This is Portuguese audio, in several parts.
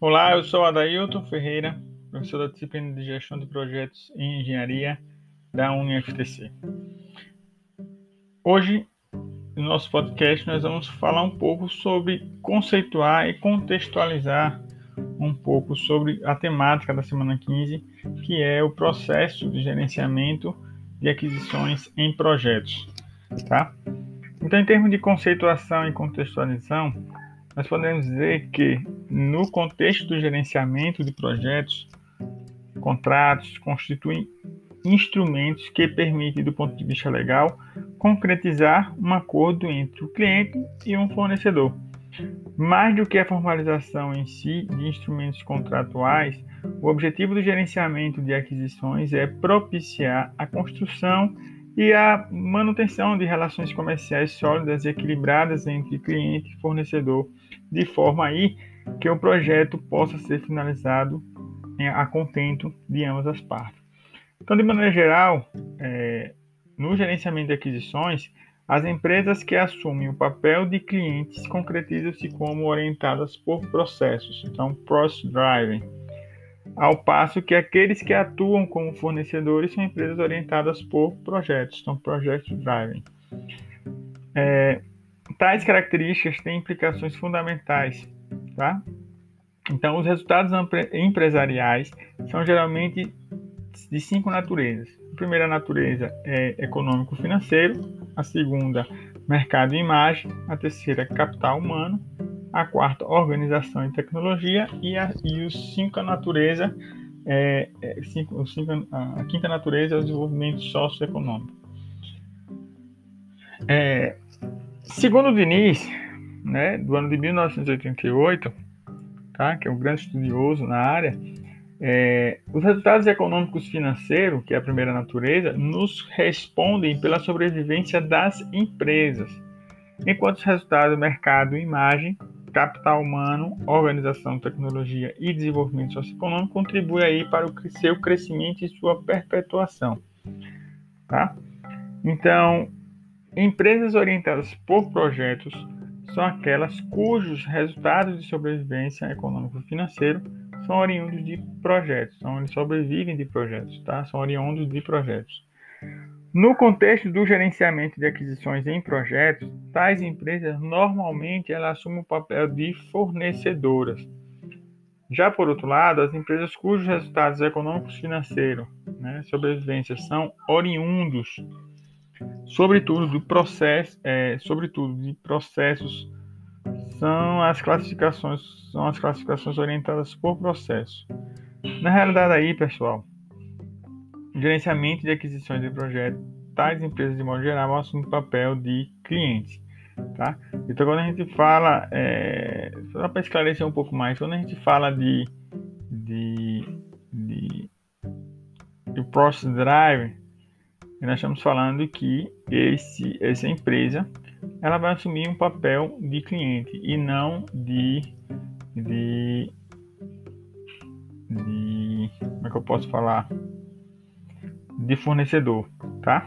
Olá, eu sou Adailton Ferreira, professor da disciplina de Gestão de Projetos em Engenharia da UniFTC. Hoje, no nosso podcast, nós vamos falar um pouco sobre conceituar e contextualizar um pouco sobre a temática da semana 15, que é o processo de gerenciamento de aquisições em projetos, tá? Então, em termos de conceituação e contextualização, nós podemos dizer que, no contexto do gerenciamento de projetos, contratos constituem instrumentos que permitem, do ponto de vista legal, concretizar um acordo entre o cliente e um fornecedor. Mais do que a formalização em si de instrumentos contratuais, o objetivo do gerenciamento de aquisições é propiciar a construção e a manutenção de relações comerciais sólidas e equilibradas entre cliente e fornecedor, de forma aí que o projeto possa ser finalizado a contento de ambas as partes. Então, de maneira geral, é, no gerenciamento de aquisições, as empresas que assumem o papel de clientes concretizam-se como orientadas por processos, então, process-driven ao passo que aqueles que atuam como fornecedores são empresas orientadas por projetos, são project driven. É, tais características têm implicações fundamentais, tá? Então, os resultados empresariais são geralmente de cinco naturezas. A primeira natureza é econômico-financeiro, a segunda, mercado e imagem, a terceira, capital humano, a quarta, organização e tecnologia, e, a, e os cinco, a natureza, é, é, cinco, cinco, a quinta natureza é o desenvolvimento socioeconômico. É, segundo Diniz, né, do ano de 1988, tá, que é um grande estudioso na área, é, os resultados econômicos financeiros, que é a primeira natureza, nos respondem pela sobrevivência das empresas, enquanto os resultados mercado e imagem capital humano, organização, tecnologia e desenvolvimento socioeconômico contribui aí para o seu crescimento e sua perpetuação. Tá? Então, empresas orientadas por projetos são aquelas cujos resultados de sobrevivência econômico-financeiro são oriundos de projetos, são, eles sobrevivem de projetos, tá? São oriundos de projetos. No contexto do gerenciamento de aquisições em projetos, tais empresas normalmente elas assumem o papel de fornecedoras. Já por outro lado, as empresas cujos resultados econômicos financeiros, né, sobrevivência, são oriundos, sobretudo do processo, é, sobretudo de processos, são as classificações, são as classificações orientadas por processo. Na realidade aí, pessoal, gerenciamento de aquisições de projetos, tais empresas de modo geral assumem o papel de clientes. Tá? Então, quando a gente fala, é, só para esclarecer um pouco mais, quando a gente fala de, de, de, de Process Drive, nós estamos falando que esse, essa empresa ela vai assumir um papel de cliente e não de, de, de como é que eu posso falar? De fornecedor, tá?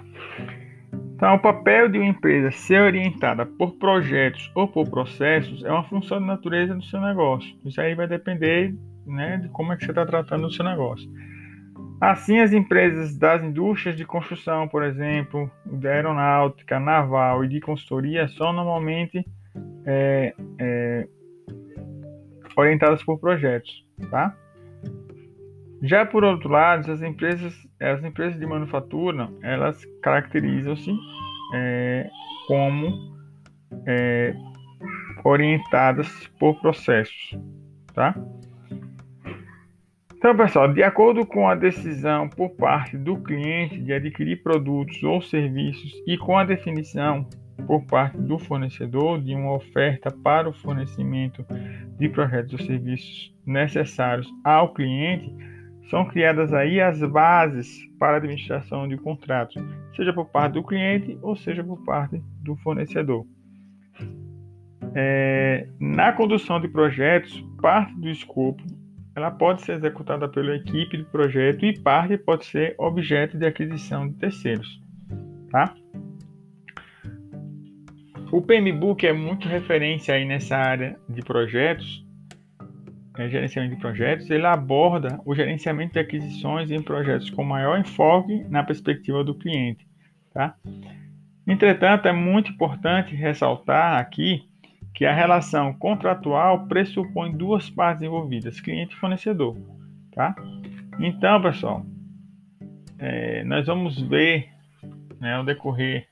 Então, o papel de uma empresa ser orientada por projetos ou por processos é uma função de natureza do seu negócio. Isso aí vai depender né, de como é que você está tratando o seu negócio. Assim, as empresas das indústrias de construção, por exemplo, da aeronáutica, naval e de consultoria são normalmente é, é, orientadas por projetos, tá? Já por outro lado, as empresas, as empresas de manufatura, elas caracterizam-se é, como é, orientadas por processos, tá? Então, pessoal, de acordo com a decisão por parte do cliente de adquirir produtos ou serviços e com a definição por parte do fornecedor de uma oferta para o fornecimento de projetos ou serviços necessários ao cliente, são criadas aí as bases para a administração de contratos, seja por parte do cliente ou seja por parte do fornecedor. É, na condução de projetos, parte do escopo ela pode ser executada pela equipe do projeto e parte pode ser objeto de aquisição de terceiros. Tá? O PMBOK é muito referência aí nessa área de projetos é, gerenciamento de projetos, ele aborda o gerenciamento de aquisições em projetos com maior enfoque na perspectiva do cliente. Tá? Entretanto, é muito importante ressaltar aqui que a relação contratual pressupõe duas partes envolvidas, cliente e fornecedor. Tá? Então, pessoal, é, nós vamos ver né, ao decorrer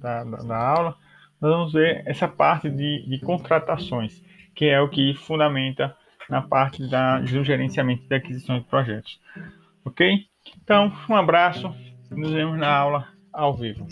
da, da, da, aula, nós vamos ver essa parte de, de contratações, que é o que fundamenta na parte da, do gerenciamento de aquisições de projetos. Ok? Então, um abraço, nos vemos na aula ao vivo.